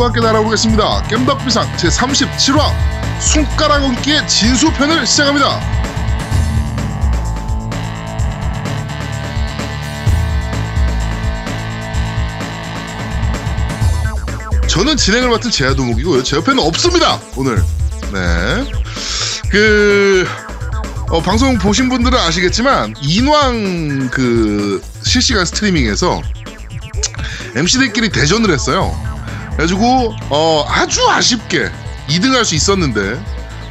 덕후들과 함께 날아보겠습니다. 겜덕비상 제37화 손가락 얹기의 진수편을 시작합니다. 저는 진행을 맡은 제아도목이고요. 제 옆에는 없습니다. 오늘. 네. 그 어, 방송 보신 분들은 아시겠지만 인왕 그 실시간 스트리밍에서 MC들끼리 대전을 했어요. 그래가지고 어, 아주 아쉽게 2등 할 수 있었는데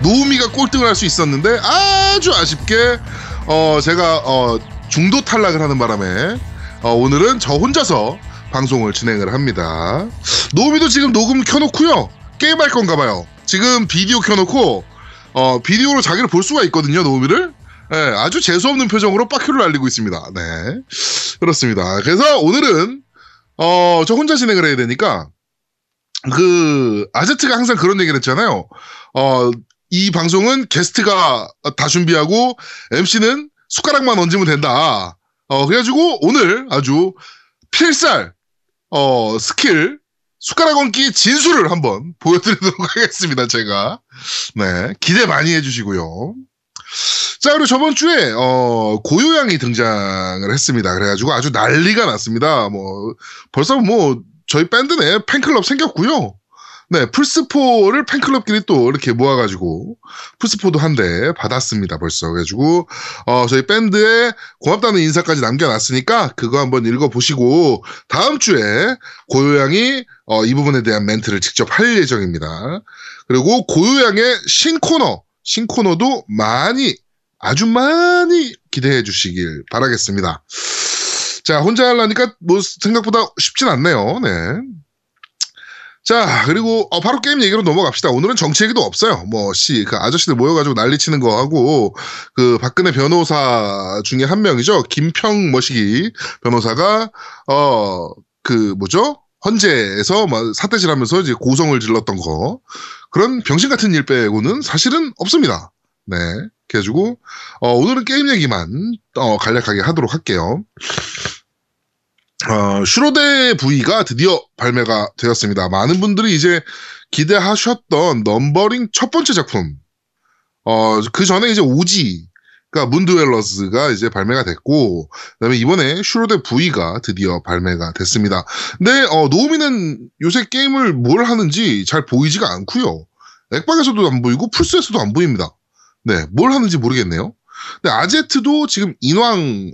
노우미가 꼴등을 할 수 있었는데 아주 아쉽게 어, 제가 어, 중도 탈락을 하는 바람에 어, 오늘은 저 혼자서 방송을 진행을 합니다. 노우미도 지금 녹음 켜놓고요. 게임할 건가 봐요. 지금 비디오 켜놓고 어, 비디오로 자기를 볼 수가 있거든요, 노우미를. 네, 아주 재수없는 표정으로 빠큐를 날리고 있습니다. 네. 그렇습니다. 그래서 오늘은, 어, 저 혼자 진행을 해야 되니까, 그, 아제트가 항상 그런 얘기를 했잖아요. 어, 이 방송은 게스트가 다 준비하고, MC는 숟가락만 얹으면 된다. 어, 그래가지고 오늘 아주 필살, 어, 스킬, 숟가락 얹기 진수를 한번 보여드리도록 하겠습니다, 제가. 네. 기대 많이 해주시고요. 자, 그리고 저번 주에, 어, 고요양이 등장을 했습니다. 그래가지고 아주 난리가 났습니다. 뭐, 벌써 뭐, 저희 밴드 내 팬클럽 생겼고요. 네, 플스4를 팬클럽끼리 또 이렇게 모아가지고, 플스4도 한 대 받았습니다, 벌써. 그래가지고, 어, 저희 밴드에 고맙다는 인사까지 남겨놨으니까, 그거 한번 읽어보시고, 다음 주에 고요양이, 어, 이 부분에 대한 멘트를 직접 할 예정입니다. 그리고 고요양의 신코너, 신코너도 많이, 아주 많이 기대해 주시길 바라겠습니다. 자, 혼자 하려니까 뭐 생각보다 쉽진 않네요. 네. 자, 그리고 어, 바로 게임 얘기로 넘어갑시다. 오늘은 정치 얘기도 없어요. 뭐, 씨, 그 아저씨들 모여가지고 난리치는 거 하고, 그 박근혜 변호사 중에 한 명이죠. 김평 머시기 변호사가, 어, 그 뭐죠? 헌재에서 막 삿대질하면서 이제 고성을 질렀던 거. 그런 병신 같은 일 빼고는 사실은 없습니다. 네. 그래가지고, 어, 오늘은 게임 얘기만, 어, 간략하게 하도록 할게요. 어, 슈로대 V가 드디어 발매가 되었습니다. 많은 분들이 이제 기대하셨던 넘버링 첫 번째 작품. 어, 그 전에 이제 OG, 그러니까 Moon Dwellers가 이제 발매가 됐고, 그다음에 이번에 슈로대 V가 드디어 발매가 됐습니다. 근데 어, 노우미는 요새 게임을 뭘 하는지 잘 보이지가 않고요. 액박에서도 안 보이고 플스에서도 안 보입니다. 네, 뭘 하는지 모르겠네요. 근데 아제트도 지금 인왕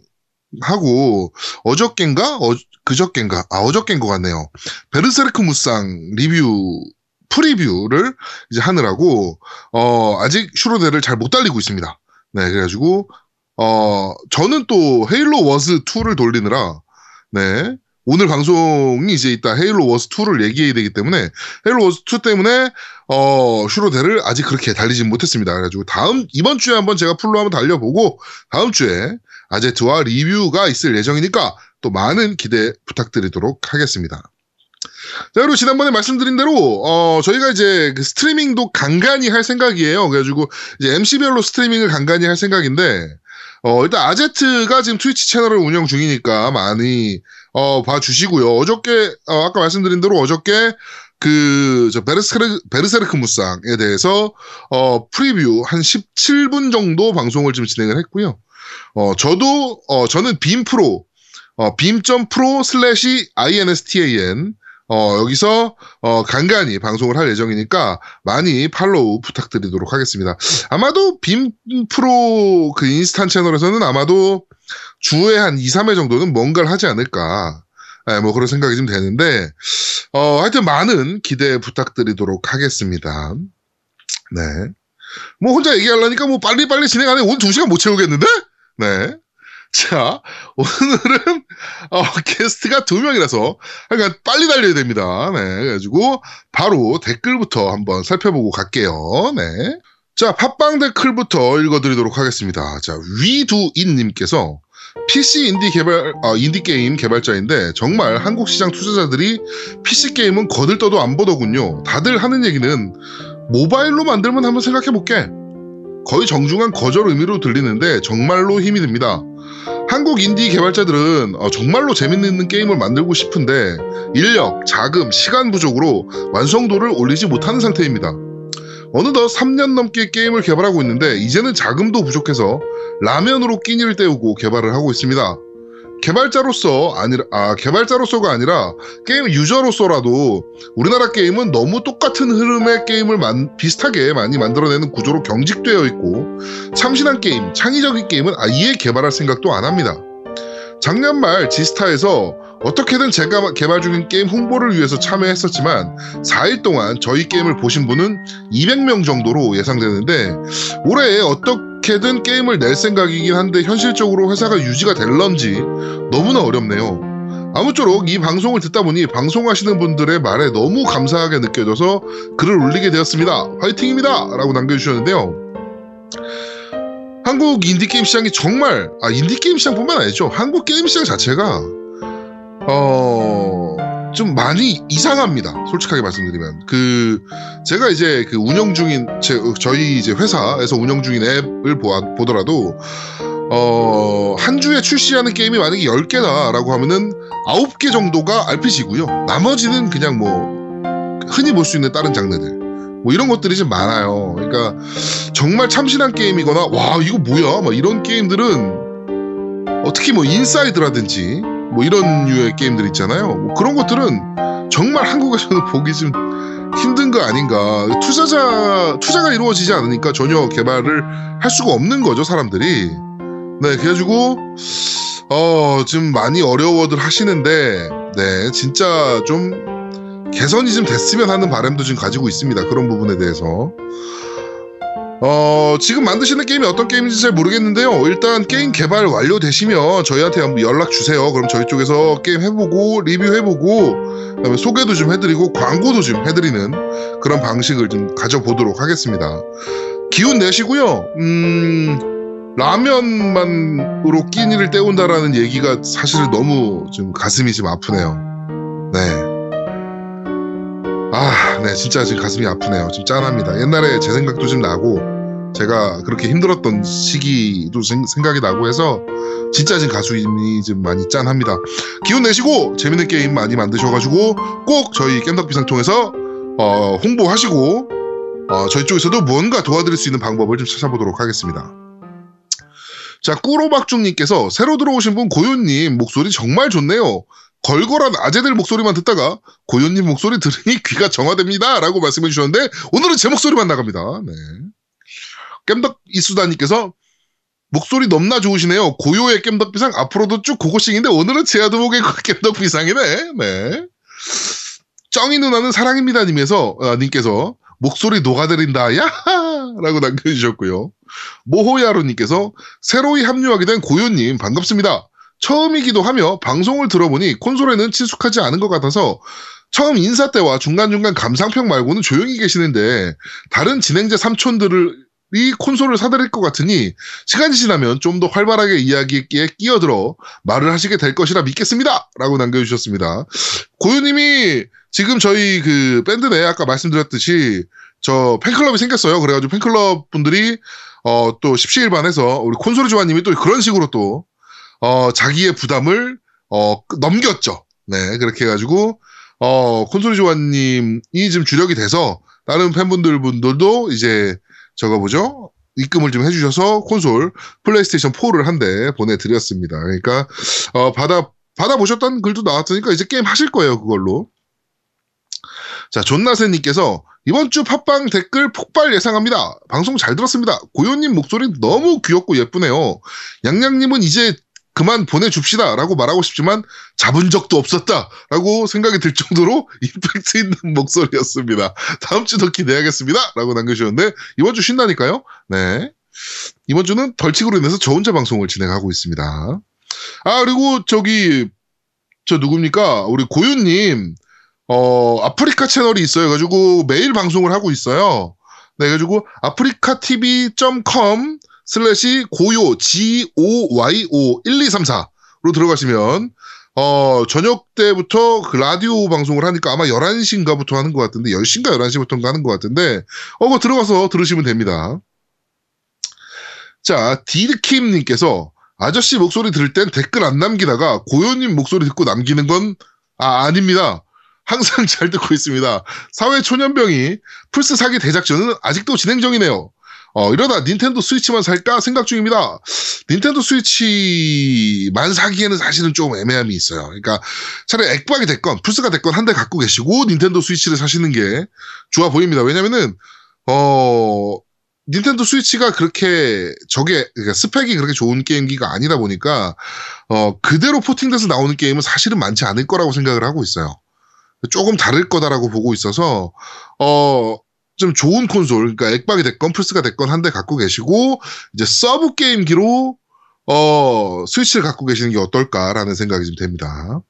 하고 어저껜가 어, 그저껜가 아 어저껜 것 같네요. 베르세르크 무쌍 리뷰 프리뷰를 이제 하느라고 어 아직 슈로대를 잘 못 달리고 있습니다. 네 그래가지고 어 저는 또 헤일로 워즈 2를 돌리느라 네 오늘 방송이 이제 이따 헤일로 워즈 2를 얘기해야 되기 때문에 헤일로 워즈 2 때문에 어 슈로대를 아직 그렇게 달리지 못했습니다. 그래가지고 다음 이번 주에 한번 제가 풀로 한번 달려보고 다음 주에 아제트와 리뷰가 있을 예정이니까 또 많은 기대 부탁드리도록 하겠습니다. 자, 그리고 지난번에 말씀드린 대로, 어, 저희가 이제 그 스트리밍도 간간히 할 생각이에요. 그래가지고, 이제 MC별로 스트리밍을 간간히 할 생각인데, 어, 일단 아제트가 지금 트위치 채널을 운영 중이니까 많이, 어, 봐주시고요. 어저께, 어, 아까 말씀드린 대로 어저께, 그, 저, 베르세르, 베르세르크 무쌍에 대해서, 어, 프리뷰 한 17분 정도 방송을 지금 진행을 했고요. 어, 저도, 어, 저는 beam pro, 어, beam.pro 슬래시 instan, 어, 여기서, 어, 간간히 방송을 할 예정이니까 많이 follow 부탁드리도록 하겠습니다. 아마도 빔 프로 그 인스탄 채널에서는 아마도 주에 한 2, 3회 정도는 뭔가를 하지 않을까. 네, 뭐 그런 생각이 좀 되는데, 어, 하여튼 많은 기대 부탁드리도록 하겠습니다. 네. 뭐 혼자 얘기하려니까 뭐 빨리빨리 진행하네. 오늘 2시간 못 채우겠는데? 네. 자, 오늘은, 어, 게스트가 두 명이라서, 그러니까 빨리 달려야 됩니다. 네. 그래가지고, 바로 댓글부터 한번 살펴보고 갈게요. 네. 자, 팟빵 댓글부터 읽어드리도록 하겠습니다. 자, 위두인님께서, PC 인디 개발, 아, 인디 게임 개발자인데, 정말 한국 시장 투자자들이 PC 게임은 거들떠도 안 보더군요. 다들 하는 얘기는, 모바일로 만들면 한번 생각해볼게. 거의 정중한 거절 의미로 들리는데 정말로 힘이 듭니다. 한국 인디 개발자들은 어, 정말로 재밌는 게임을 만들고 싶은데 인력, 자금, 시간 부족으로 완성도를 올리지 못하는 상태입니다. 어느덧 3년 넘게 게임을 개발하고 있는데 이제는 자금도 부족해서 라면으로 끼니를 때우고 개발을 하고 있습니다. 개발자로서 아니라 아 개발자로서가 아니라 게임 유저로서라도 우리나라 게임은 너무 똑같은 흐름의 게임을 만, 비슷하게 많이 만들어내는 구조로 경직되어 있고 참신한 게임, 창의적인 게임은 아예 개발할 생각도 안 합니다. 작년 말 지스타에서 어떻게든 제가 개발 중인 게임 홍보를 위해서 참여했었지만 4일 동안 저희 게임을 보신 분은 200명 정도로 예상되는데 올해 어떻게 든 게임을 낼 생각이긴 한데 현실적으로 회사가 유지가 될런지 너무나 어렵네요. 아무쪼록 이 방송을 듣다 보니 방송하시는 분들의 말에 너무 감사하게 느껴져서 글을 올리게 되었습니다. 화이팅입니다! 라고 남겨주셨는데요. 한국 인디게임 시장이 정말, 아, 인디게임 시장뿐만 아니죠. 한국 게임 시장 자체가 어, 좀 많이 이상합니다. 솔직하게 말씀드리면. 그, 제가 이제 그 운영 중인, 제, 저희 이제 회사에서 운영 중인 앱을 보아, 보더라도, 어, 한 주에 출시하는 게임이 만약에 10개다라고 하면은 9개 정도가 RPG고요. 나머지는 그냥 뭐, 흔히 볼 수 있는 다른 장르들. 뭐 이런 것들이 좀 많아요. 그러니까 정말 참신한 게임이거나, 와, 이거 뭐야? 막 이런 게임들은, 어, 특히 뭐 인사이드라든지, 뭐 이런 류의 게임들 있잖아요. 뭐 그런 것들은 정말 한국에서는 보기 좀 힘든 거 아닌가. 투자자, 투자가 이루어지지 않으니까 전혀 개발을 할 수가 없는 거죠, 사람들이. 네, 그래가지고, 어, 좀 많이 어려워들 하시는데, 네, 진짜 좀 개선이 좀 됐으면 하는 바람도 지금 가지고 있습니다. 그런 부분에 대해서. 어, 지금 만드시는 게임이 어떤 게임인지 잘 모르겠는데요. 일단 게임 개발 완료되시면 저희한테 한번 연락 주세요. 그럼 저희 쪽에서 게임 해보고 리뷰해보고 그다음에 소개도 좀 해드리고 광고도 좀 해드리는 그런 방식을 좀 가져보도록 하겠습니다. 기운 내시고요. 음, 라면만으로 끼니를 때운다라는 얘기가 사실 너무 좀 가슴이 좀 아프네요. 네. 아, 네, 진짜 지금 가슴이 아프네요. 좀 짠합니다. 옛날에 제 생각도 좀 나고, 제가 그렇게 힘들었던 시기도 생각이 나고 해서, 진짜 지금 가슴이 좀 많이 짠합니다. 기운 내시고, 재밌는 게임 많이 만드셔가지고, 꼭 저희 겜덕비상 통해서, 어, 홍보하시고, 어, 저희 쪽에서도 뭔가 도와드릴 수 있는 방법을 좀 찾아보도록 하겠습니다. 자, 꾸로박중님께서 새로 들어오신 분 고요님 목소리 정말 좋네요. 걸걸한 아재들 목소리만 듣다가 고현님 목소리 들으니 귀가 정화됩니다. 라고 말씀해 주셨는데 오늘은 제 목소리만 나갑니다. 네. 깸덕 이수다님께서 목소리 넘나 좋으시네요. 고요의 깸덕 비상 앞으로도 쭉 고고싱인데 오늘은 제아도목의 깸덕 비상이네. 네. 쩡이 누나는 사랑입니다 님에서 아, 님께서 목소리 녹아들인다 야하 라고 남겨주셨고요. 모호야로 님께서 새로이 합류하게 된 고요님 반갑습니다. 처음이기도 하며 방송을 들어보니 콘솔에는 친숙하지 않은 것 같아서 처음 인사 때와 중간중간 감상평 말고는 조용히 계시는데 다른 진행자 삼촌들을 이 콘솔을 사드릴 것 같으니 시간이 지나면 좀 더 활발하게 이야기에 끼어들어 말을 하시게 될 것이라 믿겠습니다. 라고 남겨주셨습니다. 고유님이 지금 저희 그 밴드 내 아까 말씀드렸듯이 저 팬클럽이 생겼어요. 그래가지고 팬클럽 분들이 어 또 십시일반해서 우리 콘솔이 조아님이 또 그런 식으로 또 어, 자기의 부담을 어, 넘겼죠. 네, 그렇게 해가지고 어, 콘솔이 조아님이 좀 주력이 돼서 다른 팬분들 분들도 이제 저거 뭐죠? 입금을 좀 해주셔서 콘솔 플레이스테이션 4를 한 대 보내드렸습니다. 그러니까 어, 받아 받아 보셨던 글도 나왔으니까 이제 게임 하실 거예요 그걸로. 자 존나세님께서 이번 주 팟빵 댓글 폭발 예상합니다. 방송 잘 들었습니다. 고요님 목소리 너무 귀엽고 예쁘네요. 양양님은 이제 그만 보내줍시다 라고 말하고 싶지만 잡은 적도 없었다 라고 생각이 들 정도로 임팩트 있는 목소리였습니다. 다음 주도 기대하겠습니다 라고 남겨주셨는데 이번 주 쉰다니까요. 네. 이번 주는 벌칙으로 인해서 저 혼자 방송을 진행하고 있습니다. 아 그리고 저기 저 누굽니까 우리 고요님 어 아프리카 채널이 있어요. 가지고 매일 방송을 하고 있어요. 네, 가지고 아프리카TV.com 슬래시 고요 G-O-Y-O 1234로 들어가시면 어, 저녁 때부터 그 라디오 방송을 하니까 아마 11시인가부터 하는 것 같은데, 10시인가 11시부터 하는 것 같은데, 어, 그 들어가서 들으시면 됩니다. 자, 디드킴님께서 아저씨 목소리 들을 땐 댓글 안 남기다가 고요님 목소리 듣고 남기는 건, 아, 아닙니다. 항상 잘 듣고 있습니다. 사회 초년병이 플스 사기 대작전은 아직도 진행 중이네요. 어, 이러다 닌텐도 스위치만 살까 생각 중입니다. 닌텐도 스위치만 사기에는 사실은 좀 애매함이 있어요. 그러니까 차라리 액박이 됐건 플스가 됐건 한 대 갖고 계시고 닌텐도 스위치를 사시는 게 좋아 보입니다. 왜냐면은 어 닌텐도 스위치가 그렇게 저게 그러니까 스펙이 그렇게 좋은 게임기가 아니다 보니까 어 그대로 porting돼서 나오는 게임은 사실은 많지 않을 거라고 생각을 하고 있어요. 조금 다를 거다라고 보고 있어서 어. 좀 좋은 콘솔, 그러니까 액박이 됐건 플스가 됐건 한 대 갖고 계시고 이제 서브 게임기로 어 스위치를 갖고 계시는 게 어떨까라는 생각이 좀 됩니다.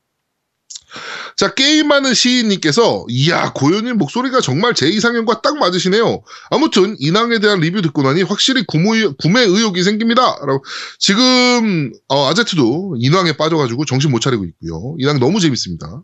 자, 게임하는 시인님께서, 이야, 고요님 목소리가 정말 제 이상형과 딱 맞으시네요. 아무튼, 인왕에 대한 리뷰 듣고 나니 확실히 구매, 의욕이 생깁니다. 라고. 지금, 어, 아제트도 인왕에 빠져가지고 정신 못 차리고 있고요. 인왕 너무 재밌습니다.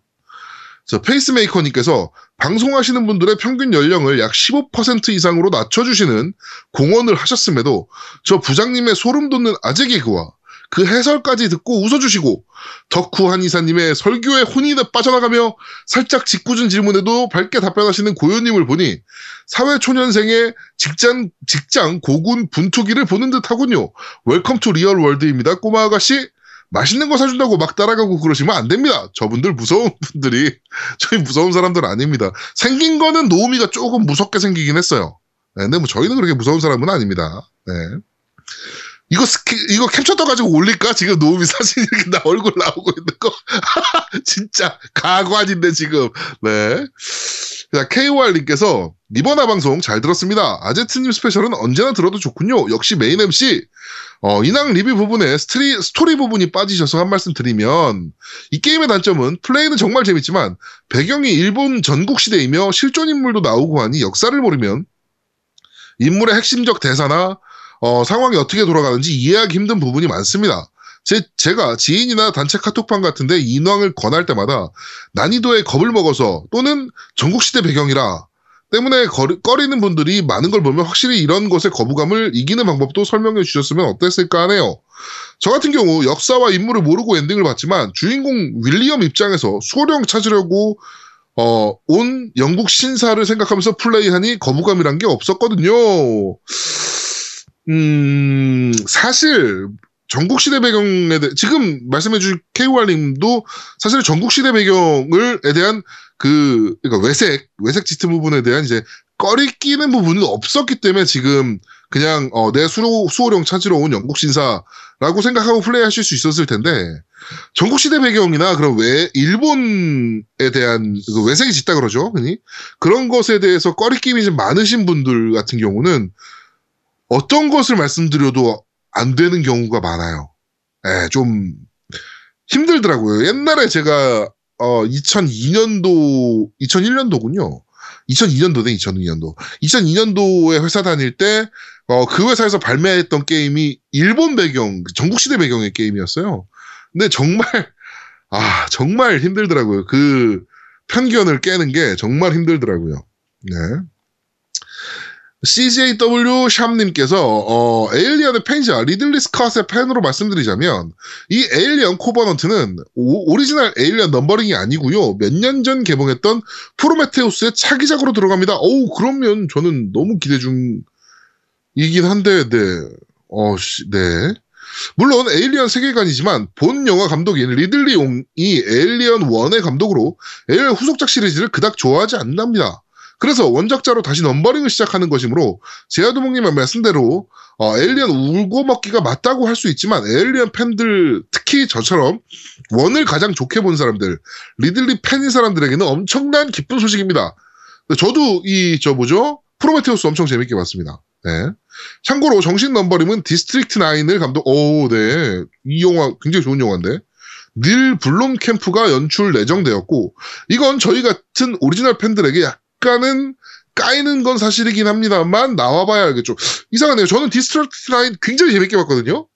자, 페이스메이커님께서 방송하시는 분들의 평균 연령을 약 15% 이상으로 낮춰주시는 공헌을 하셨음에도 저 부장님의 소름 돋는 아재 개그와 그 해설까지 듣고 웃어주시고 덕후 한 이사님의 설교에 혼이 빠져나가며 살짝 짓궂은 질문에도 밝게 답변하시는 고요님을 보니 사회초년생의 직장, 직장 고군 분투기를 보는 듯 하군요. Welcome to real world입니다. 꼬마 아가씨. 맛있는 거 사준다고 막 따라가고 그러시면 안 됩니다. 저분들 무서운 분들이 저희 무서운 사람들 아닙니다. 생긴 거는 노우미가 조금 무섭게 생기긴 했어요. 네, 근데 뭐 저희는 그렇게 무서운 사람은 아닙니다. 네. 이거 스키, 이거 캡처 떠가지고 올릴까? 지금 노우미 사진 이렇게 나 얼굴 나오고 있는 거. 진짜 가관인데 지금. 네. 자, KOR님께서 이번 화 방송 잘 들었습니다. 아제트님 스페셜은 언제나 들어도 좋군요. 역시 main MC. 어, 인왕 리뷰 부분에 스트리, 스토리 부분이 빠지셔서 한 말씀 드리면 이 게임의 단점은 플레이는 정말 재밌지만 배경이 일본 전국시대이며 실존 인물도 나오고 하니 역사를 모르면 인물의 핵심적 대사나 어, 상황이 어떻게 돌아가는지 이해하기 힘든 부분이 많습니다. 제, 제가 지인이나 단체 카톡방 같은데 인왕을 권할 때마다 난이도에 겁을 먹어서 또는 전국시대 배경이라 때문에 거리, 꺼리는 분들이 많은 걸 보면 확실히 이런 것의 거부감을 이기는 방법도 설명해 주셨으면 어땠을까 하네요. 저 같은 경우 역사와 인물을 모르고 엔딩을 봤지만 주인공 윌리엄 입장에서 수호령 찾으려고 어, 온 영국 신사를 생각하면서 플레이하니 거부감이란 게 없었거든요. 음, 사실 전국 시대 배경에 대해 지금 말씀해 주신 KOR님도 사실 전국 시대 배경을에 대한 그 그러니까 외색 외색 짙은 부분에 대한 이제 꺼리 끼는 부분은 없었기 때문에 지금 그냥 어, 내 수호, 수호령 찾으러 온 영국 신사라고 생각하고 플레이하실 수 있었을 텐데 전국 시대 배경이나 그런 외 일본에 대한 그 외색이 짙다 그러죠, 흔히? 그런 것에 대해서 꺼리낌이 좀 많으신 분들 같은 경우는 어떤 것을 말씀드려도 안 되는 경우가 많아요. 예, 좀 힘들더라고요. 옛날에 제가 어 2002년도 2001년도군요. 2002년도네 2002년도. 2002년도에 회사 다닐 때 어, 그 회사에서 발매했던 게임이 일본 배경, 전국시대 배경의 게임이었어요. 근데 정말 아 정말 힘들더라고요. 그 편견을 깨는 게 정말 힘들더라고요. 네. CJW 샵님께서 어, 에일리언의 팬이자 리들리 스캇의 팬으로 말씀드리자면 이 에일리언 코버넌트는 오, 리지널 에일리언 numbering이 아니고요. 몇 년 전 개봉했던 프로메테우스의 차기작으로 들어갑니다. 어우 그러면 저는 너무 기대 중이긴 한데 네. 어, 씨, 네. 물론 에일리언 세계관이지만 본 영화 감독인 리들리 옹이 에일리언 1의 감독으로 에일리언 후속작 시리즈를 그닥 좋아하지 않답니다. 그래서 원작자로 다시 numbering을 시작하는 것이므로 제아도목님의 말씀대로 어, 에일리언 울궈먹기가 맞다고 할 수 있지만 에일리언 팬들 특히 저처럼 one을 가장 좋게 본 사람들 리들리 팬인 사람들에게는 엄청난 기쁜 소식입니다. 저도 이 저 뭐죠 프로메테우스 엄청 재밌게 봤습니다. 네. 참고로 정식 numbering은 디스트릭트 9을 감독 오 네. 이 영화 굉장히 좋은 영화인데 닐 블롬캠프가 연출 내정되었고 이건 저희 같은 오리지널 팬들에게 약간은 까이는 건 사실이긴 합니다만 나와봐야 알겠죠. 이상하네요. 저는 디스트릭트 나인 굉장히 재밌게 봤거든요.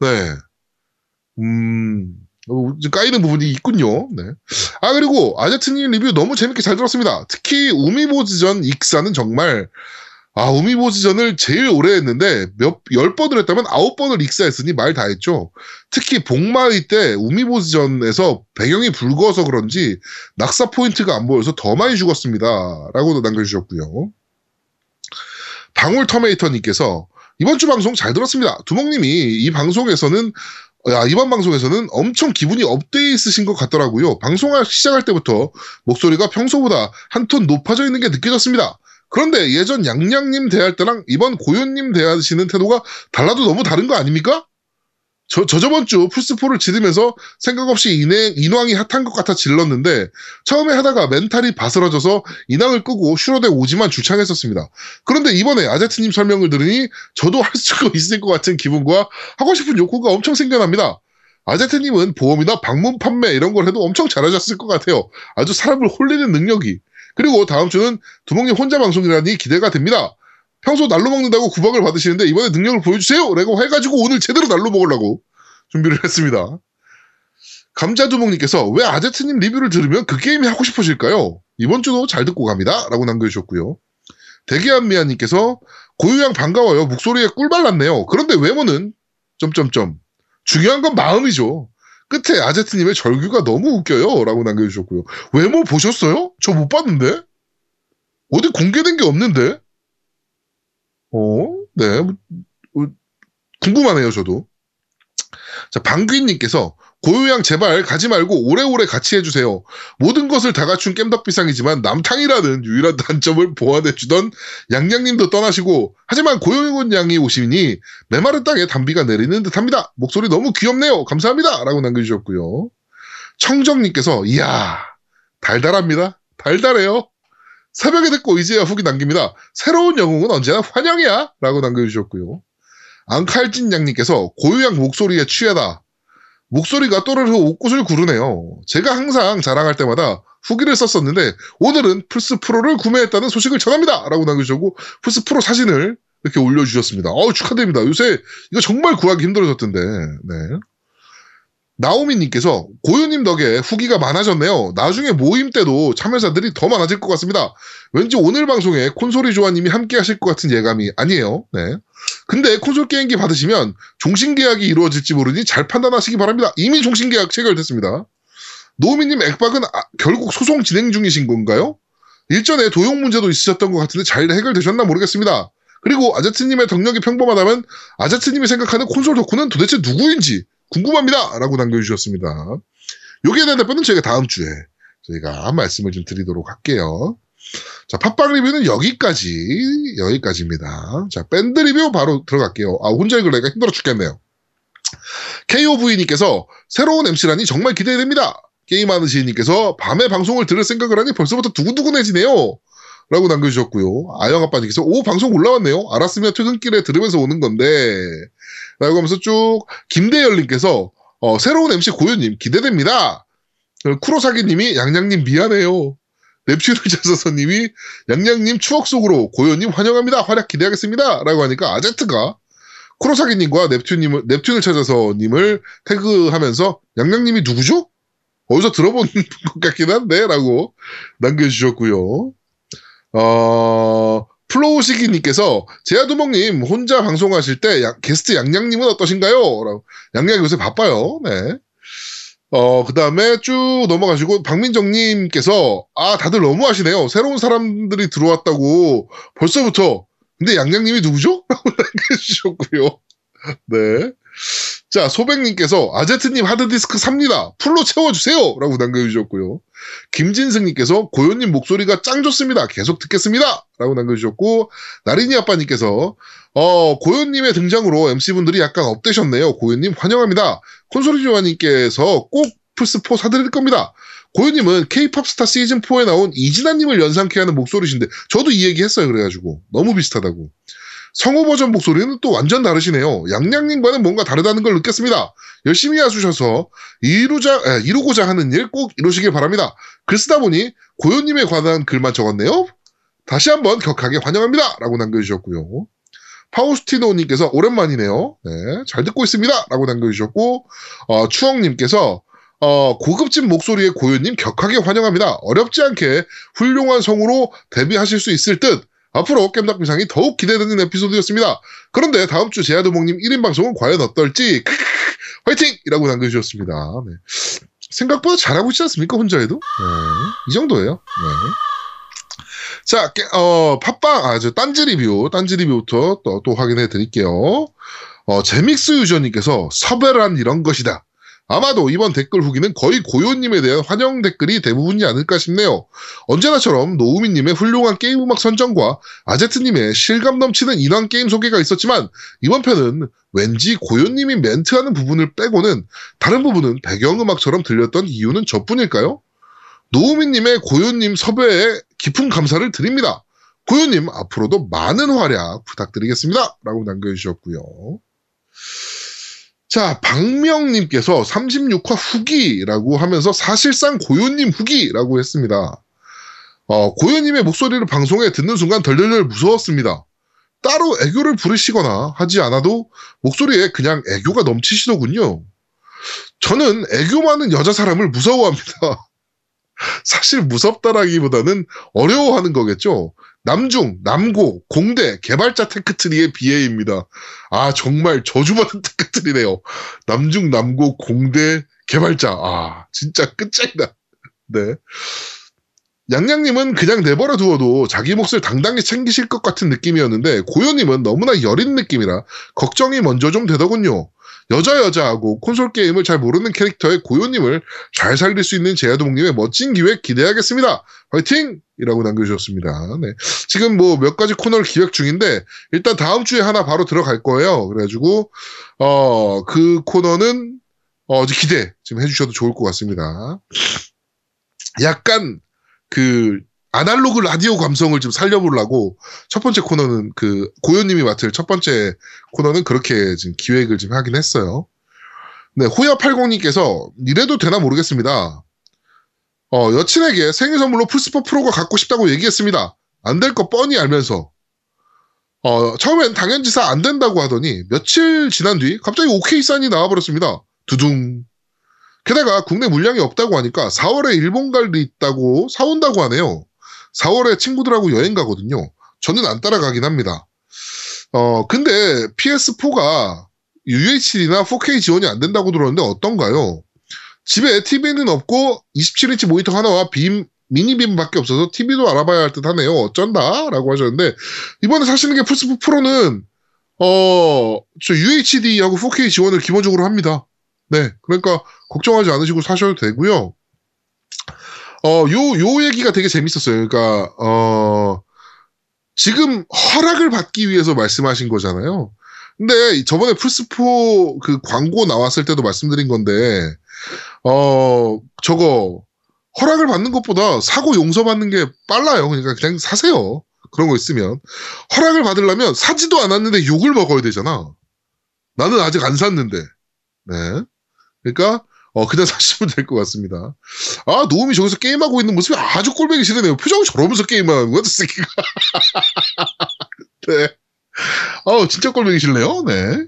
네. 음, 어, 까이는 부분이 있군요. 네. 아, 그리고 아제트님 리뷰 너무 재밌게 잘 들었습니다. 특히 우미보즈전 익사는 정말, 아, 우미보지전을 제일 오래 했는데 몇, 열 번을 했다면 아홉 번을 익사했으니 말 다 했죠. 특히 복마의 때 우미보지전에서 배경이 붉어서 그런지 낙사 포인트가 안 보여서 더 많이 죽었습니다. 라고도 남겨주셨고요. 방울터메이터님께서 이번 주 방송 잘 들었습니다. 두목님이 이 방송에서는 야, 이번 방송에서는 엄청 기분이 업되어 있으신 것 같더라고요. 방송 시작할 때부터 목소리가 평소보다 한 톤 높아져 있는 게 느껴졌습니다. 그런데 예전 양양님 대할 때랑 이번 고현님 대하시는 태도가 달라도 너무 다른 거 아닙니까? 저, 저 저번 주 플스4를 지르면서 생각 없이 인행, 인왕이 핫한 것 같아 질렀는데 처음에 하다가 멘탈이 바스러져서 인왕을 끄고 슈로대 OG만 주창했었습니다. 그런데 이번에 아제트님 설명을 들으니 저도 할 수가 있을 것 같은 기분과 하고 싶은 욕구가 엄청 생겨납니다. 아제트님은 보험이나 방문 판매 이런 걸 해도 엄청 잘하셨을 것 같아요. 아주 사람을 홀리는 능력이. 그리고 다음 주는 두목님 혼자 방송이라니 기대가 됩니다. 평소 날로 먹는다고 구박을 받으시는데 이번에 능력을 보여주세요! 라고 해가지고 오늘 제대로 날로 먹으려고 준비를 했습니다. 감자두목님께서 왜 아제트님 리뷰를 들으면 그 게임이 하고 싶어질까요? 이번 주도 잘 듣고 갑니다. 라고 남겨주셨고요. 대기한미아님께서 고유양 반가워요. 목소리에 꿀 발랐네요. 그런데 외모는 점점점 중요한 건 마음이죠. 끝에 아제트님의 절규가 너무 웃겨요. 라고 남겨주셨고요. 외모 보셨어요? 저 못 봤는데? 어디 공개된 게 없는데? 어, 네. 뭐, 궁금하네요, 저도. 자, 방귀님께서 고요양 제발 가지 말고 오래오래 같이 해주세요. 모든 것을 다 갖춘 깸덕비상이지만 남탕이라는 유일한 단점을 보완해주던 양양님도 떠나시고 하지만 고요양 양이 오시니 메마른 땅에 단비가 내리는 듯합니다. 목소리 너무 귀엽네요. 감사합니다. 라고 남겨주셨고요. 청정님께서 이야 달달합니다. 달달해요. 새벽에 듣고 이제야 후기 남깁니다. 새로운 영웅은 언제나 환영이야! 라고 남겨주셨고요. 앙칼진 양님께서 고유양 목소리에 취하다. 목소리가 또르르 옷구슬 구르네요. 제가 항상 자랑할 때마다 후기를 썼었는데 오늘은 플스 프로를 구매했다는 소식을 전합니다. 라고 남겨주셨고 플스 프로 사진을 이렇게 올려주셨습니다. 어우 축하드립니다. 요새 이거 정말 구하기 힘들어졌던데. 네. 나오미님께서 고유님 덕에 후기가 많아졌네요. 나중에 모임 때도 참여자들이 더 많아질 것 같습니다. 왠지 오늘 방송에 콘솔이 조아님이 함께 하실 것 같은 예감이 아니에요. 네. 근데 콘솔 게임기 받으시면 종신 계약이 이루어질지 모르니 잘 판단하시기 바랍니다. 이미 종신 계약 체결됐습니다. 노미님 액박은 아, 결국 소송 진행 중이신 건가요? 일전에 도용 문제도 있으셨던 것 같은데 잘 해결되셨나 모르겠습니다. 그리고 아제트님의 덕력이 평범하다면 아제트님이 생각하는 콘솔 덕후는 도대체 누구인지 궁금합니다. 라고 남겨주셨습니다. 여기에 대한 답변은 저희가 다음 주에 저희가 말씀을 좀 드리도록 할게요. 자, 팟빵 리뷰는 여기까지, 여기까지입니다. 자, 밴드 리뷰 바로 들어갈게요. 아, 혼자 읽으려니까 힘들어 죽겠네요. KOV님께서 새로운 MC라니 정말 기대됩니다. 게임하는 시인님께서 밤에 방송을 들을 생각을 하니 벌써부터 두근두근해지네요. 라고 남겨주셨고요. 아영아빠님께서 오 방송 올라왔네요. 알았으면 퇴근길에 들으면서 오는 건데 라고 하면서 쭉 김대열님께서 어, 새로운 MC 고유님 기대됩니다. 쿠로사기님이 양양님 미안해요. Nep튠을 찾아서님이 양양님 추억 속으로 고요님 환영합니다. 활약 기대하겠습니다. 라고 하니까 아제트가 쿠로사기님과 넵튠님을, 넵튠을 찾아서님을 태그하면서 양양님이 누구죠? 어디서 들어본 것 같긴 한데? 라고 남겨주셨고요. 어, 플로우시기님께서 제아두목님 혼자 방송하실 때 야, 게스트 양양님은 어떠신가요? 라고. 양양 요새 바빠요. 네. 어, 그 다음에 쭉 넘어가시고, 박민정님께서, 아, 다들 너무 하시네요. 새로운 사람들이 들어왔다고 벌써부터. 근데 양양님이 누구죠? 라고 남겨주셨고요. 네. 자, 소백님께서 아제트님 하드디스크 삽니다. 풀로 채워주세요. 라고 남겨주셨고요. 김진승님께서 고요님 목소리가 짱 좋습니다. 계속 듣겠습니다. 라고 남겨주셨고, 나린이 아빠님께서 어, 고요님의 등장으로 MC분들이 약간 업되셨네요. 고요님 환영합니다. 콘솔이 조아님께서 꼭 플스4 사드릴 겁니다. 고요님은 케이팝 스타 시즌4에 나온 이진아님을 연상케 하는 목소리신데, 저도 이 얘기 했어요. 그래가지고. 너무 비슷하다고. 성우 버전 목소리는 또 완전 다르시네요. 양양님과는 뭔가 다르다는 걸 느꼈습니다. 열심히 해주셔서 이루자, 에, 이루고자 하는 일 꼭 이루시길 바랍니다. 글 쓰다 보니 고요님에 관한 글만 적었네요. 다시 한번 격하게 환영합니다. 라고 남겨주셨고요. 파우스티노님께서 오랜만이네요. 네, 잘 듣고 있습니다. 라고 남겨주셨고, 어, 추억님께서 어, 고급진 목소리의 고요님 격하게 환영합니다. 어렵지 않게 훌륭한 성우로 데뷔하실 수 있을 듯 앞으로 겜덕비상이 더욱 기대되는 에피소드였습니다. 그런데 다음 주 제아도목님 1인 방송은 과연 어떨지 화이팅! 이라고 남겨주셨습니다. 네. 생각보다 잘하고 있지 않습니까? 혼자 해도? 네. 이 정도예요. 네. 자, 어, 팟빵, 아, 저, 딴지 리뷰, 딴지 리뷰부터 또, 또 확인해 드릴게요. 어, 제믹스 유저님께서 서베란 이런 것이다. 아마도 이번 댓글 후기는 거의 고요님에 대한 환영 댓글이 대부분이 아닐까 싶네요. 언제나처럼 노우미님의 훌륭한 게임 음악 선정과 아제트님의 실감 넘치는 인왕 게임 소개가 있었지만 이번 편은 왠지 고요님이 멘트하는 부분을 빼고는 다른 부분은 배경음악처럼 들렸던 이유는 저뿐일까요? 노우미님의 고요님 섭외에 깊은 감사를 드립니다. 고요님 앞으로도 많은 활약 부탁드리겠습니다. 라고 남겨주셨고요. 자, 박명님께서 36화 후기라고 하면서 사실상 고요님 후기라고 했습니다. 어, 고요님의 목소리를 방송에 듣는 순간 덜덜덜 무서웠습니다. 따로 애교를 부르시거나 하지 않아도 목소리에 그냥 애교가 넘치시더군요. 저는 애교 많은 여자 사람을 무서워합니다. 사실 무섭다라기보다는 어려워하는 거겠죠. 남중, 남고, 공대, 개발자 테크트리의 비애입니다. 아, 정말 저주받은 테크트리네요. 남중, 남고, 공대, 개발자. 아, 진짜 끝장이다. 네. 양양님은 그냥 내버려 두어도 자기 몫을 당당히 챙기실 것 같은 느낌이었는데 고요님은 너무나 여린 느낌이라 걱정이 먼저 좀 되더군요. 여자 여자하고 콘솔 게임을 잘 모르는 캐릭터의 고요님을 잘 살릴 수 있는 제야동님의 멋진 기획 기대하겠습니다. 화이팅! 이라고 남겨주셨습니다. 네. 지금 뭐 몇 가지 코너를 기획 중인데 일단 다음 주에 하나 바로 들어갈 거예요. 그래가지고 어 그 코너는 어 기대 좀 해주셔도 좋을 것 같습니다. 약간 그 아날로그 라디오 감성을 좀 살려보려고 첫 번째 코너는 그 고요님이 맡을 첫 번째 코너는 그렇게 지금 기획을 좀 하긴 했어요. 네, 호야80님께서 이래도 되나 모르겠습니다. 어, 여친에게 생일 선물로 플스4 프로가 갖고 싶다고 얘기했습니다. 안 될 거 뻔히 알면서. 어, 처음엔 당연지사 안 된다고 하더니 며칠 지난 뒤 갑자기 오케이 사인이 나와버렸습니다. 두둥. 게다가 국내 물량이 없다고 하니까 4월에 일본 갈일 있다고 사온다고 하네요. 4월에 친구들하고 여행 가거든요. 저는 안 따라가긴 합니다. 어, 근데 PS4가 UHD나 4K 지원이 안 된다고 들었는데 어떤가요? 집에 TV는 없고 27인치 모니터 하나와 빔, 미니빔밖에 없어서 TV도 알아봐야 할 듯 하네요. 어쩐다? 라고 하셨는데, 이번에 사시는 게 플스4 프로는, 어, 저 UHD하고 4K 지원을 기본적으로 합니다. 네. 그러니까, 걱정하지 않으시고 사셔도 되고요. 어, 요, 요 얘기가 되게 재밌었어요. 그러니까, 어, 지금 허락을 받기 위해서 말씀하신 거잖아요. 근데 저번에 플스4 그 광고 나왔을 때도 말씀드린 건데, 어, 저거, 허락을 받는 것보다 사고 용서받는 게 빨라요. 그러니까 그냥 사세요. 그런 거 있으면. 허락을 받으려면 사지도 않았는데 욕을 먹어야 되잖아. 나는 아직 안 샀는데. 네. 그러니까, 어, 그냥 사시면 될 것 같습니다. 아, 노움이 저기서 게임하고 있는 모습이 아주 꼴보기 싫으네요. 표정을 저러면서 게임하는 거야, 새끼가. 네. 어, 진짜 꼴보기 싫네요. 네.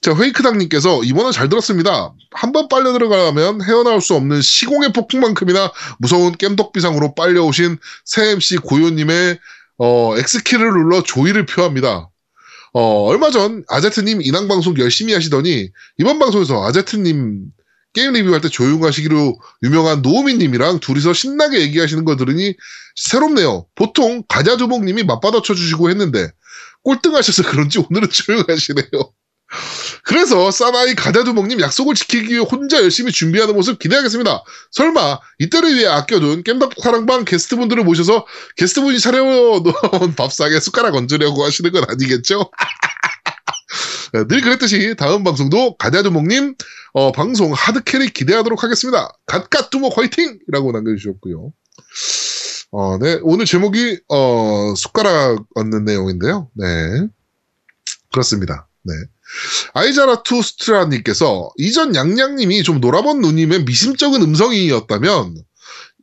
자, 회이크당님께서 이번은 잘 들었습니다. 한 번 빨려 들어가면 헤어나올 수 없는 시공의 폭풍만큼이나 무서운 겜덕비상으로 빨려오신 새 MC 고요님의 어, X키를 눌러 조의를 표합니다. 어, 얼마 전 아제트님 인왕방송 열심히 하시더니 이번 방송에서 아제트님 게임 리뷰할 때 조용하시기로 유명한 노우미님이랑 둘이서 신나게 얘기하시는 거 들으니 새롭네요. 보통 가자두목님이 맞받아 쳐주시고 했는데 꼴등하셔서 그런지 오늘은 조용하시네요. 그래서 사나이 가자두목님 약속을 지키기 위해 혼자 열심히 준비하는 모습 기대하겠습니다. 설마 이때를 위해 아껴둔 겜덕 사랑방 게스트분들을 모셔서 게스트분이 차려놓은 밥상에 숟가락 얹으려고 하시는 건 아니겠죠? 네, 늘 그랬듯이 다음 방송도 가자두목님 어, 방송 하드캐리 기대하도록 하겠습니다. 갓갓두목 화이팅! 이라고 남겨주셨고요. 어, 네, 오늘 제목이 어, 숟가락 얹는 내용인데요. 네, 그렇습니다. 네. 아이자라투 스트라님께서 이전 양양님이 좀 놀아본 누님의 미심쩍은 음성이었다면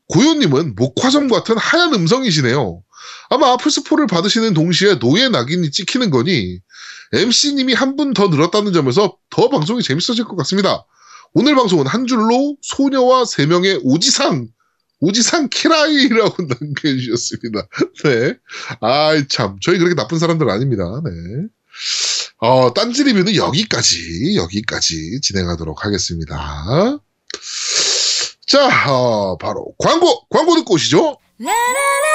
고요님은 목화솜 같은 하얀 음성이시네요. 아마 플스4를 받으시는 동시에 노예 낙인이 찍히는 거니 MC님이 한 분 더 늘었다는 점에서 더 방송이 재밌어질 것 같습니다. 오늘 방송은 한 줄로 소녀와 세 명의 오지상 오지상 키라이라고 남겨주셨습니다. 네. 아이, 참. 저희 그렇게 나쁜 사람들 아닙니다. 네. 어, 딴지 리뷰는 여기까지, 여기까지 진행하도록 하겠습니다. 자, 어, 바로 광고, 광고 듣고 오시죠. 콘솔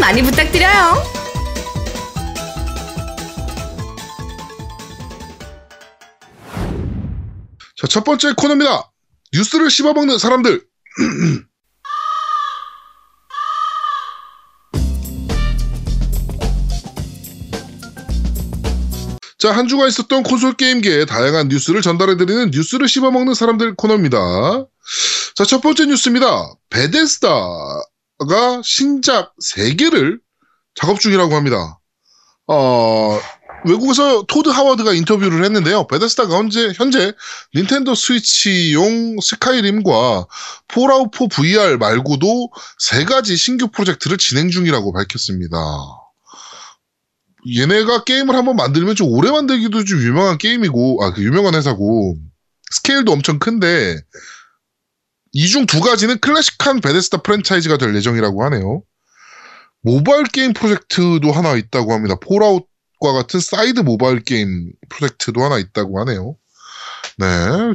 많이 부탁드려요. 자, 첫 번째 코너입니다. 뉴스를 씹어먹는 사람들. 자, 한 주간 있었던 콘솔 게임계의 다양한 뉴스를 전달해드리는 뉴스를 씹어먹는 사람들 코너입니다. 자, 첫 번째 뉴스입니다. 베데스다 가 신작 3개를 작업 중이라고 합니다. 어, 외국에서 토드 하워드가 인터뷰를 했는데요. 베데스다가 현재, 현재 닌텐도 스위치용 스카이림과 폴아웃 4 VR 말고도 세 가지 신규 프로젝트를 진행 중이라고 밝혔습니다. 얘네가 게임을 한번 만들면 좀 오래 만들기도 좀 유명한 게임이고, 아, 그 유명한 회사고, 스케일도 엄청 큰데, 이 중 두 가지는 클래식한 베데스다 프랜차이즈가 될 예정이라고 하네요. 모바일 게임 프로젝트도 하나 있다고 합니다. 폴아웃과 같은 사이드 모바일 게임 프로젝트도 하나 있다고 하네요. 네,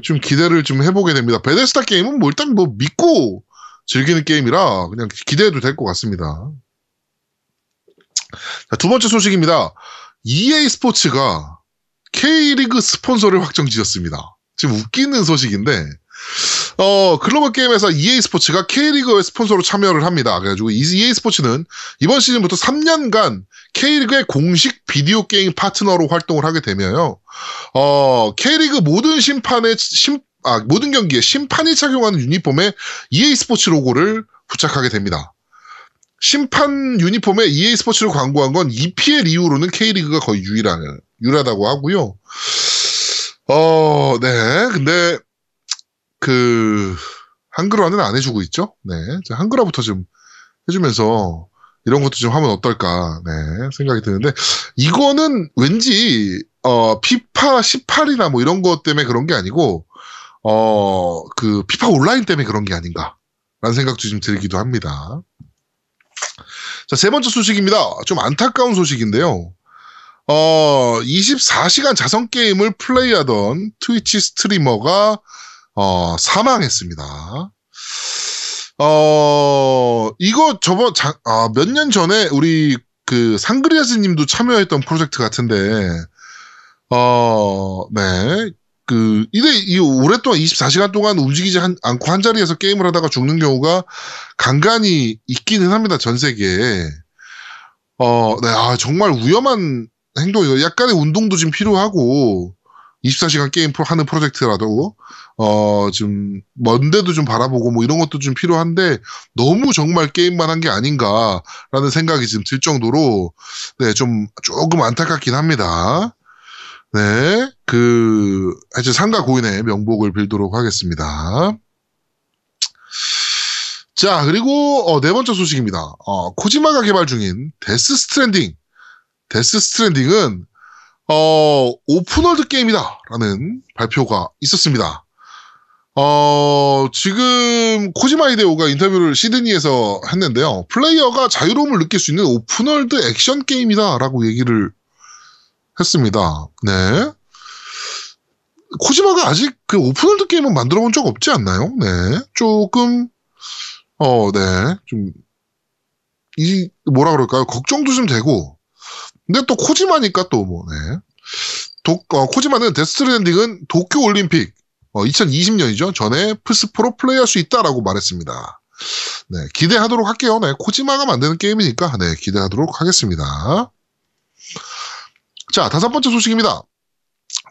좀 기대를 좀 해보게 됩니다. 베데스다 게임은 뭐 일단 뭐 믿고 즐기는 게임이라 그냥 기대해도 될 것 같습니다. 자, 두 번째 소식입니다. EA 스포츠가 K리그 스폰서를 확정 지었습니다. 지금 웃기는 소식인데, 어, 글로벌 게임에서 EA 스포츠가 K리그의 스폰서로 참여를 합니다. 그래가지고 EA 스포츠는 이번 시즌부터 3년간 K리그의 공식 비디오 게임 파트너로 활동을 하게 되며요. 어, K리그 모든 심판의 심, 아, 모든 경기에 심판이 착용하는 유니폼에 EA 스포츠 로고를 부착하게 됩니다. 심판 유니폼에 EA 스포츠를 광고한 건 EPL 이후로는 K리그가 거의 유일한, 유일하다고 하고요. 어, 네. 근데, 그, 한글화는 안 해주고 있죠? 네. 자, 한글화부터 좀 해주면서 이런 것도 좀 하면 어떨까, 네. 생각이 드는데, 이거는 왠지, 어, 피파 18이나 뭐 이런 것 때문에 그런 게 아니고, 어, 그, 피파 온라인 때문에 그런 게 아닌가. 라는 생각도 좀 들기도 합니다. 자, 세 번째 소식입니다. 좀 안타까운 소식인데요. 어, 24시간 자선 게임을 플레이하던 트위치 스트리머가 어, 사망했습니다. 어, 이거 저번 아, 몇 년 전에 우리 그 상그리아스 님도 참여했던 프로젝트 같은데 어, 네. 그, 이래, 이 오랫동안 24시간 동안 움직이지 한- 않고 한 자리에서 게임을 하다가 죽는 경우가 간간히 있기는 합니다, 전 세계에. 어, 네, 아, 정말 위험한 행동이에요. 약간의 운동도 좀 필요하고, 24시간 게임 하는 프로젝트라도, 어, 좀, 먼데도 좀 바라보고, 뭐 이런 것도 좀 필요한데, 너무 정말 게임만 한 게 아닌가라는 생각이 지금 들 정도로, 네, 좀, 조금 안타깝긴 합니다. 네, 그, 하여튼 삼가 고인의 명복을 빌도록 하겠습니다. 자, 그리고, 어, 네 번째 소식입니다. 어, 코지마가 개발 중인 데스 스트랜딩. 데스 스트랜딩은, 어, open world 게임이다. 라는 발표가 있었습니다. 어, 지금, 코지마 히데오가 인터뷰를 시드니에서 했는데요. 플레이어가 자유로움을 느낄 수 있는 open world 액션 게임이다. 라고 얘기를 했습니다. 네. 코지마가 아직 그 open world 게임은 만들어 본 적 없지 않나요? 네. 조금, 어, 네. 좀, 이, 뭐라 그럴까요? 걱정도 좀 되고. 근데 또 코지마니까 또 뭐, 네. 도, 어, 코지마는 데스 스트랜딩은 도쿄 올림픽, 어, 2020년이죠. 전에 플스4로 플레이할 수 있다라고 말했습니다. 네. 기대하도록 할게요. 네. 코지마가 만드는 게임이니까, 네. 기대하도록 하겠습니다. 자, 다섯 번째 소식입니다.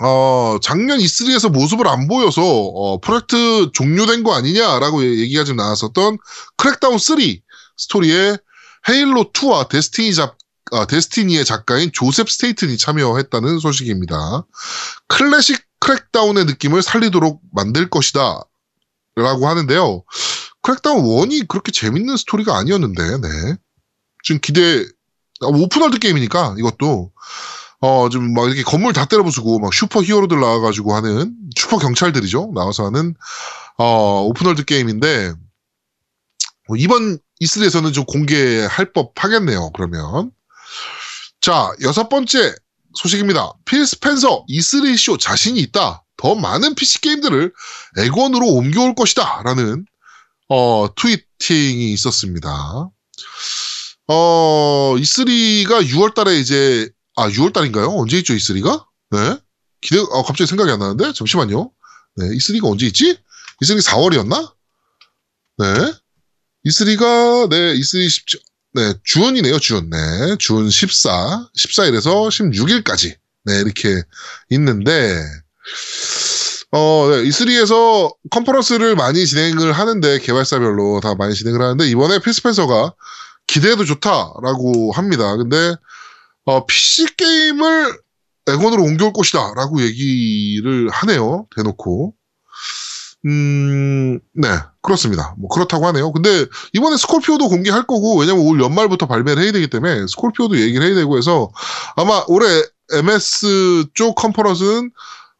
어, 작년 E3에서 모습을 안 보여서, 어, 프로젝트 종료된 거 아니냐라고 얘기가 좀 나왔었던 크랙다운 3 스토리에 헤일로 2와 데스티니 작, 아, 데스티니의 작가인 조셉 스테이튼이 참여했다는 소식입니다. 클래식 크랙다운의 느낌을 살리도록 만들 것이다. 라고 하는데요. 크랙다운 1이 그렇게 재밌는 스토리가 아니었는데, 네. 지금 기대, 아, open world 게임이니까, 이것도. 어, 좀 막 이렇게 건물 다 때려 부수고 막 슈퍼 히어로들 나와가지고 하는 슈퍼 경찰들이죠. 나와서 하는 어, open world 게임인데 뭐 이번 E3에서는 좀 공개할 법 하겠네요. 그러면 자 여섯 번째 소식입니다. 필 스펜서 E3 쇼 자신이 있다. 더 많은 PC 게임들을 엑원으로 옮겨올 것이다 라는 어, tweeting이 있었습니다. 어, E3가 6월 달에 이제 아, 6월 달인가요? 언제 있죠, E3가? 네. 기대, 아, 갑자기 생각이 안 나는데? 잠시만요. 네, E3가 언제 있지? E3 4월이었나? 네. E3가, 네, E3 17, 네, 주원이네요, 주원. 네, 주원 14, 14일에서 16일까지. 네, 이렇게 있는데, 어, 네, E3에서 컨퍼런스를 많이 진행을 하는데, 개발사별로 다 많이 진행을 하는데, 이번에 필스펜서가 기대해도 좋다라고 합니다. 근데, 어, PC 게임을 액원으로 옮겨올 것이다. 라고 얘기를 하네요. 대놓고. 음, 네. 그렇습니다. 뭐, 그렇다고 하네요. 근데, 이번에 스콜피오도 공개할 거고, 왜냐면 올 연말부터 발매를 해야 되기 때문에, 스콜피오도 얘기를 해야 되고 해서, 아마 올해 MS 쪽 컨퍼런스는,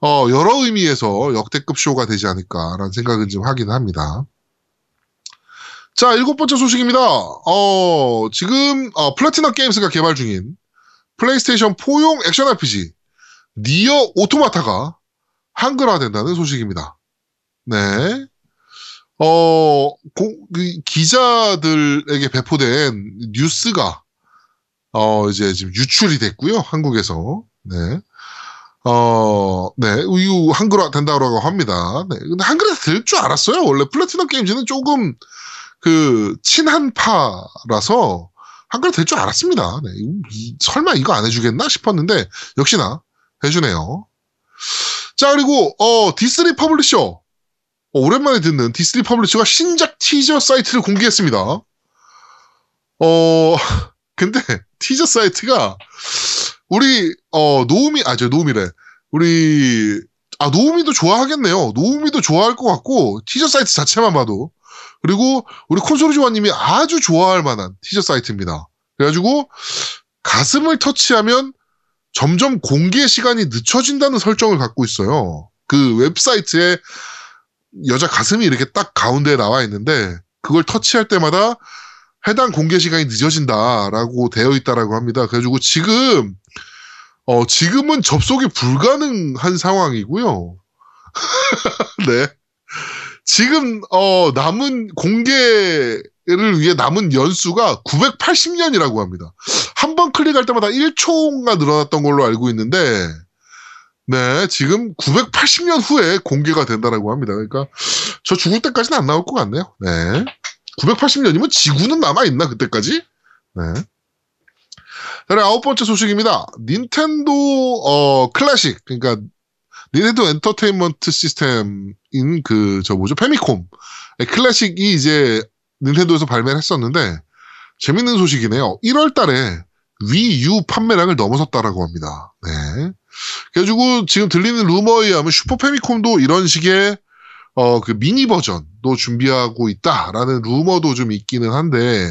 어, 여러 의미에서 역대급 쇼가 되지 않을까라는 생각은 좀 하긴 합니다. 자, 일곱 번째 소식입니다. 어, 지금, 어, 플래티넘 게임스가 개발 중인, 플레이스테이션 4용 액션 RPG 니어 오토마타가 한글화 된다는 소식입니다. 네. 어, 고, 그 기자들에게 배포된 뉴스가 어, 이제 지금 유출이 됐고요. 한국에서. 네. 어, 네. 이후 한글화 된다고 합니다. 네. 근데 한글화 될 줄 알았어요. 원래 플래티넘 게임즈는 조금 그 친한파라서 한글 될줄 알았습니다. 네, 이, 설마 이거 안 해주겠나 싶었는데 역시나 해주네요. 자 그리고 어 D3 Publisher 어, 오랜만에 듣는 디스리 퍼블리셔가 신작 티저 사이트를 공개했습니다. 어 근데 티저 사이트가 우리 어 노우미 아 저 노우미래 우리 아 노우미도 좋아하겠네요. 노우미도 좋아할 것 같고 티저 사이트 자체만 봐도 그리고 우리 콘솔조아님이 아주 좋아할 만한 티저 사이트입니다. 그래가지고 가슴을 터치하면 점점 공개 시간이 늦춰진다는 설정을 갖고 있어요. 그 웹사이트에 여자 가슴이 이렇게 딱 가운데에 나와 있는데 그걸 터치할 때마다 해당 공개 시간이 늦어진다라고 되어 있다라고 합니다. 그래가지고 지금 어 지금은 접속이 불가능한 상황이고요. 네. 지금 어 남은 공개를 위해 남은 연수가 980년이라고 합니다. 한 번 클릭할 때마다 1초가 늘어났던 걸로 알고 있는데 네, 지금 980년 후에 공개가 된다라고 합니다. 그러니까 저 죽을 때까지는 안 나올 것 같네요. 네. 980년이면 지구는 남아 있나 그때까지? 네. 다음 아홉 번째 소식입니다. 닌텐도 어 클래식 그러니까 닌텐도 엔터테인먼트 시스템인 그 저 뭐죠 패미콤 클래식이 이제 닌텐도에서 발매를 했었는데 재밌는 소식이네요. 1월 달에 Wii U 판매량을 넘어섰다라고 합니다. 네. 그래가지고 지금 들리는 루머에 의하면 슈퍼 패미콤도 이런 식의 어 그 미니 버전도 준비하고 있다라는 루머도 좀 있기는 한데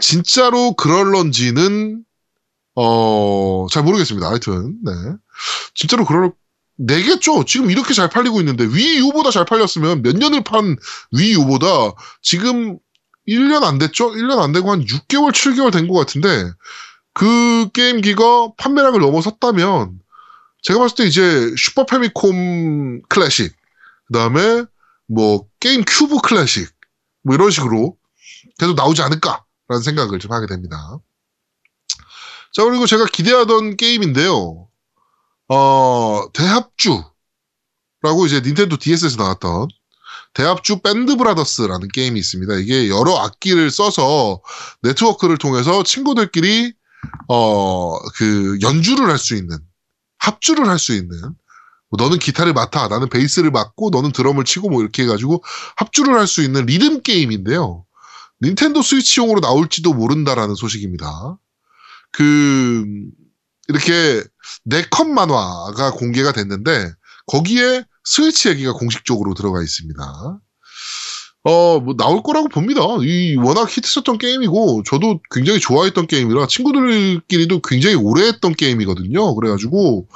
진짜로 그럴런지는 어 잘 모르겠습니다. 하여튼 네. 진짜로 그럴 내겠죠. 지금 이렇게 잘 팔리고 있는데 Wii U보다 잘 팔렸으면 몇 년을 판 Wii U보다 지금 1년 안 됐죠? 1년 안 되고 한 6개월, 7개월 된 것 같은데 그 게임기가 판매량을 넘어섰다면 제가 봤을 때 이제 슈퍼 패미콤 클래식, 그 다음에 뭐 게임 큐브 클래식, 뭐 이런 식으로 계속 나오지 않을까라는 생각을 좀 하게 됩니다. 자, 그리고 제가 기대하던 게임인데요. 어, 대합주라고 이제 닌텐도 DS에서 나왔던 대합주 밴드 브라더스라는 게임이 있습니다. 이게 여러 악기를 써서 네트워크를 통해서 친구들끼리 어, 그 연주를 할 수 있는 합주를 할 수 있는 뭐 너는 기타를 맡아 나는 베이스를 맡고 너는 드럼을 치고 뭐 이렇게 해가지고 합주를 할 수 있는 리듬 게임인데요. 닌텐도 스위치용으로 나올지도 모른다라는 소식입니다. 그 이렇게 네컷 만화가 공개가 됐는데 거기에 스위치 얘기가 공식적으로 들어가 있습니다. 어, 뭐 나올 거라고 봅니다. 이 워낙 히트쳤던 게임이고 저도 굉장히 좋아했던 게임이라 친구들끼리도 굉장히 오래 했던 게임이거든요. 그래가지고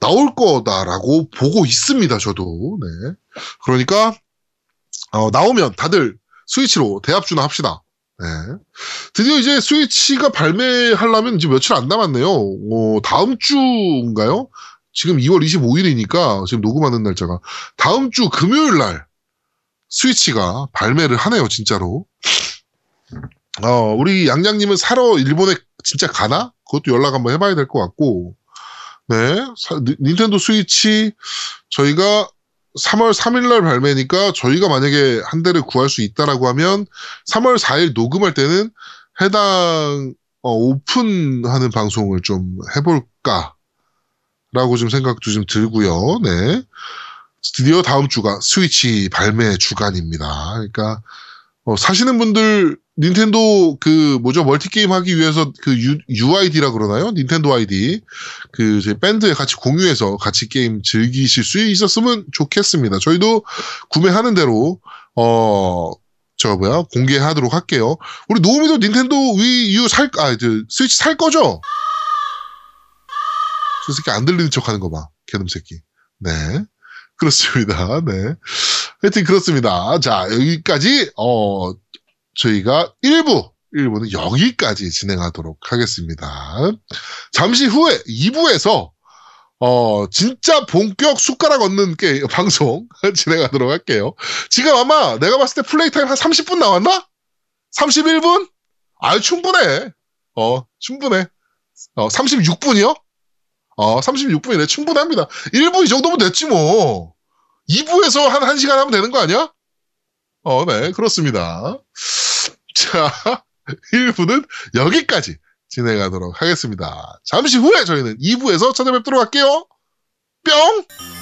나올 거다라고 보고 있습니다. 저도. 네. 그러니까 어, 나오면 다들 스위치로 대합주나 합시다. 네. 드디어 이제 스위치가 발매하려면 이제 며칠 안 남았네요. 어, 다음 주인가요? 지금 2월 25일이니까 지금 녹음하는 날짜가 다음 주 금요일 날 스위치가 발매를 하네요, 진짜로. 어, 우리 양양님은 사러 일본에 진짜 가나? 그것도 연락 한번 해봐야 될 것 같고, 네. 사- 니- 닌텐도 스위치 저희가 3월 3일 날 발매니까 저희가 만약에 한 대를 구할 수 있다라고 하면 3월 4일 녹음할 때는 해당 어, 오픈하는 방송을 좀 해볼까 라고 좀 생각도 좀 들고요. 네. 드디어 다음 주가 스위치 발매 주간입니다. 그러니까 어, 사시는 분들 닌텐도 그 뭐죠 멀티 게임 하기 위해서 그 U, UID라 그러나요? 닌텐도 ID 그 이제 밴드에 같이 공유해서 같이 게임 즐기실 수 있었으면 좋겠습니다. 저희도 구매하는 대로 어. 저 뭐야 공개하도록 할게요. 우리 노우미도 닌텐도 위유 살, 아, 저, 스위치 살 거죠? 저 새끼 안 들리는 척 하는 거 봐. 개놈 새끼. 네. 그렇습니다. 네. 하여튼 그렇습니다. 자, 여기까지, 어, 저희가 1부, 1부는 여기까지 진행하도록 하겠습니다. 잠시 후에 2부에서, 어, 진짜 본격 숟가락 얹는 게, 방송 진행하도록 할게요. 지금 아마 내가 봤을 때 플레이 타임 한 30분 나왔나? 31분? 아유, 충분해. 어, 충분해. 어, 36분이요? 어, 36분이네. 충분합니다. 1부 이 정도면 됐지 뭐. 2부에서 한 1시간 하면 되는 거 아니야? 어, 네, 그렇습니다. 자, 1부는 여기까지 진행하도록 하겠습니다. 잠시 후에 저희는 2부에서 찾아뵙도록 할게요. 뿅!